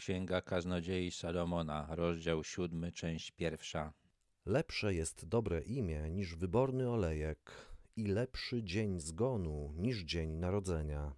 Księga Kaznodziei Salomona, rozdział siódmy, część pierwsza. Lepsze jest dobre imię niż wyborny olejek i lepszy dzień zgonu niż dzień narodzenia.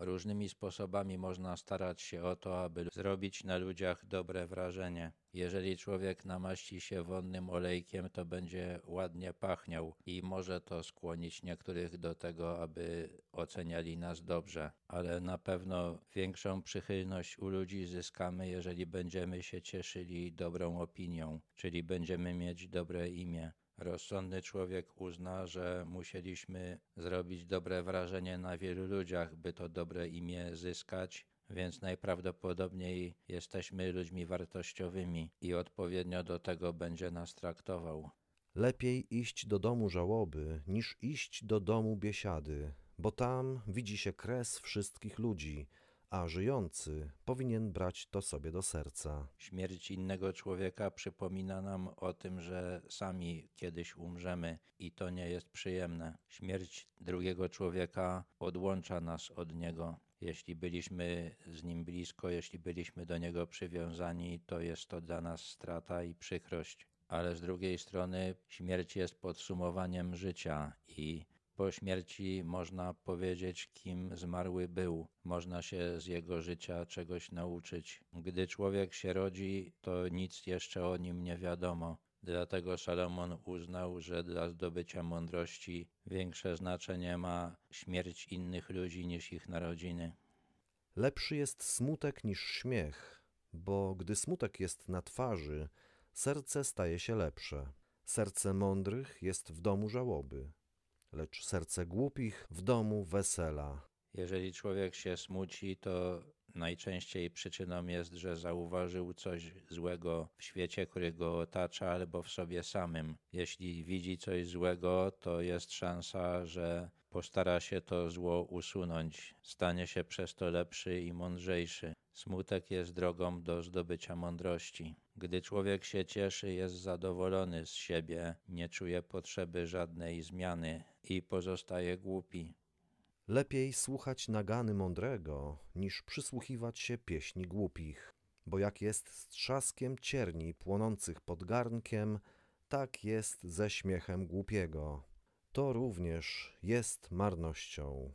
Różnymi sposobami można starać się o to, aby zrobić na ludziach dobre wrażenie. Jeżeli człowiek namaści się wonnym olejkiem, to będzie ładnie pachniał i może to skłonić niektórych do tego, aby oceniali nas dobrze. Ale na pewno większą przychylność u ludzi zyskamy, jeżeli będziemy się cieszyli dobrą opinią, czyli będziemy mieć dobre imię. Rozsądny człowiek uzna, że musieliśmy zrobić dobre wrażenie na wielu ludziach, by to dobre imię zyskać, więc najprawdopodobniej jesteśmy ludźmi wartościowymi i odpowiednio do tego będzie nas traktował. Lepiej iść do domu żałoby niż iść do domu biesiady, bo tam widzi się kres wszystkich ludzi, a żyjący powinien brać to sobie do serca. Śmierć innego człowieka przypomina nam o tym, że sami kiedyś umrzemy i to nie jest przyjemne. Śmierć drugiego człowieka odłącza nas od niego. Jeśli byliśmy z nim blisko, jeśli byliśmy do niego przywiązani, to jest to dla nas strata i przykrość. Ale z drugiej strony śmierć jest podsumowaniem życia i po śmierci można powiedzieć, kim zmarły był. Można się z jego życia czegoś nauczyć. Gdy człowiek się rodzi, to nic jeszcze o nim nie wiadomo. Dlatego Salomon uznał, że dla zdobycia mądrości większe znaczenie ma śmierć innych ludzi niż ich narodziny. Lepszy jest smutek niż śmiech, bo gdy smutek jest na twarzy, serce staje się lepsze. Serce mądrych jest w domu żałoby, lecz serce głupich w domu wesela. Jeżeli człowiek się smuci, to najczęściej przyczyną jest, że zauważył coś złego w świecie, który go otacza, albo w sobie samym. Jeśli widzi coś złego, to jest szansa, że postara się to zło usunąć, stanie się przez to lepszy i mądrzejszy. Smutek jest drogą do zdobycia mądrości. Gdy człowiek się cieszy, jest zadowolony z siebie, nie czuje potrzeby żadnej zmiany i pozostaje głupi. Lepiej słuchać nagany mądrego, niż przysłuchiwać się pieśni głupich. Bo jak jest z trzaskiem cierni płonących pod garnkiem, tak jest ze śmiechem głupiego. To również jest marnością.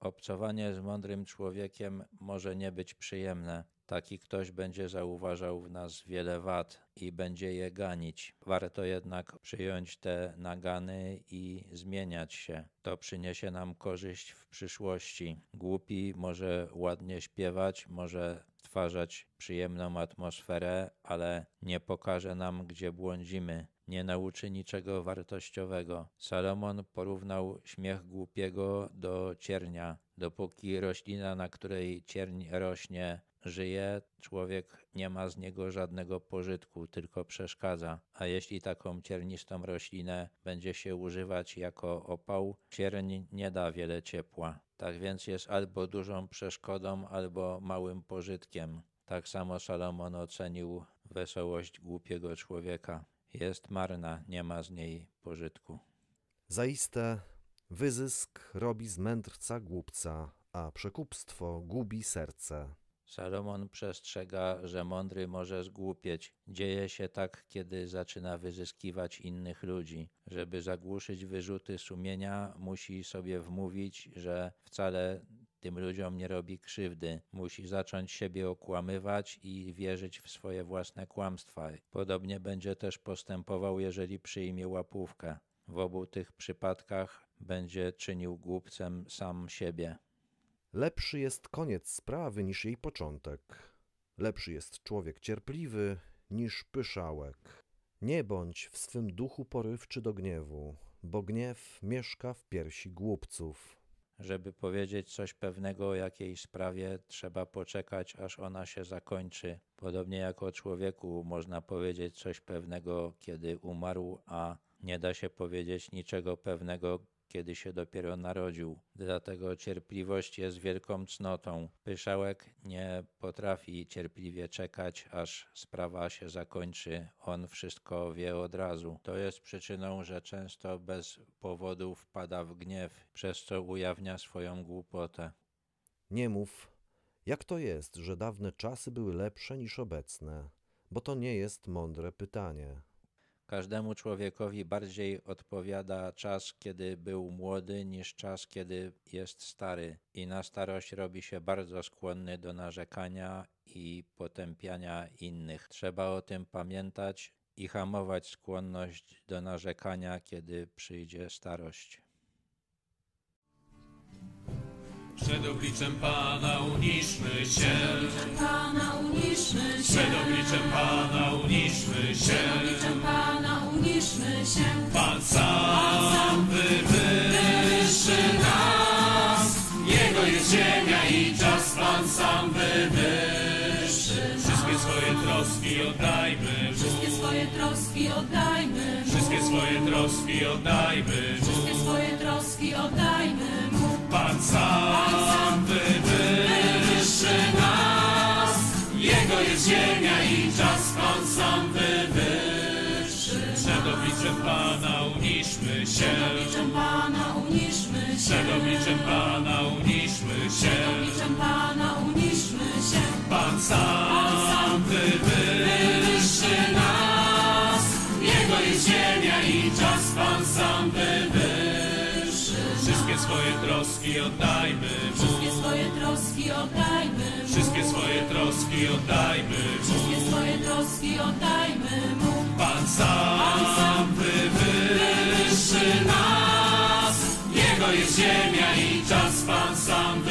Obcowanie z mądrym człowiekiem może nie być przyjemne. Taki ktoś będzie zauważał w nas wiele wad i będzie je ganić. Warto jednak przyjąć te nagany i zmieniać się. To przyniesie nam korzyść w przyszłości. Głupi może ładnie śpiewać, może stwarzać przyjemną atmosferę, ale nie pokaże nam, gdzie błądzimy nie nauczy niczego wartościowego. Salomon porównał śmiech głupiego do ciernia. Dopóki roślina, na której cierń rośnie, żyje, człowiek nie ma z niego żadnego pożytku, tylko przeszkadza. A jeśli taką ciernistą roślinę będzie się używać jako opał, cierń nie da wiele ciepła. Tak więc jest albo dużą przeszkodą, albo małym pożytkiem. Tak samo Salomon ocenił wesołość głupiego człowieka jest marna, nie ma z niej pożytku. Zaiste wyzysk robi z mędrca głupca, a przekupstwo gubi serce. Salomon przestrzega, że mądry może zgłupieć. Dzieje się tak, kiedy zaczyna wyzyskiwać innych ludzi. Żeby zagłuszyć wyrzuty sumienia, musi sobie wmówić, że wcale tym ludziom nie robi krzywdy. Musi zacząć siebie okłamywać i wierzyć w swoje własne kłamstwa. Podobnie będzie też postępował, jeżeli przyjmie łapówkę. W obu tych przypadkach będzie czynił głupcem sam siebie. Lepszy jest koniec sprawy niż jej początek. Lepszy jest człowiek cierpliwy niż pyszałek. Nie bądź w swym duchu porywczy do gniewu, bo gniew mieszka w piersi głupców. Żeby powiedzieć coś pewnego o jakiejś sprawie, trzeba poczekać, aż ona się zakończy. Podobnie jak o człowieku można powiedzieć coś pewnego, kiedy umarł, a nie da się powiedzieć niczego pewnego, kiedy się dopiero narodził. Dlatego cierpliwość jest wielką cnotą. Pyszałek nie potrafi cierpliwie czekać, aż sprawa się zakończy. On wszystko wie od razu. To jest przyczyną, że często bez powodu wpada w gniew, przez co ujawnia swoją głupotę. Nie mów, Jak to jest, że dawne czasy były lepsze niż obecne? Bo to nie jest mądre pytanie. Każdemu człowiekowi bardziej odpowiada czas, kiedy był młody, niż czas, kiedy jest stary, i na starość robi się bardzo skłonny do narzekania i potępiania innych. Trzeba o tym pamiętać i hamować skłonność do narzekania, kiedy przyjdzie starość. Przed obliczem Pana uniszmy się. Pana uniszmy się. Przed obliczem Pana uniszmy się. Obliczem Pana uniszmy się. Pan sam wywyższy nas. Jego jest ziemia i czas Pan sam wywyższy. Wszystkie swoje troski oddajmy. Wszystkie swoje troski oddajmy. Wszystkie swoje troski oddajmy. Wszystkie swoje troski oddajmy. Pan sam wywyższy nas. Jego jest ziemia i czas Pan sam wywyższy. Przed obliczem Pana uniszmy się. Obliczem Pana uniszmy się. Przed obliczem Pana uniszmy się. Obliczem Pana uniszmy się. Pan sam wywyższy swoje troski oddajmy Mu. Wszystkie swoje troski oddajmy Mu. Wszystkie swoje troski oddajmy Mu. Wszystkie swoje troski oddajmy Mu. Pan sam, Pan sam wywyższy nas. Jego jest ziemia i czas Pan sam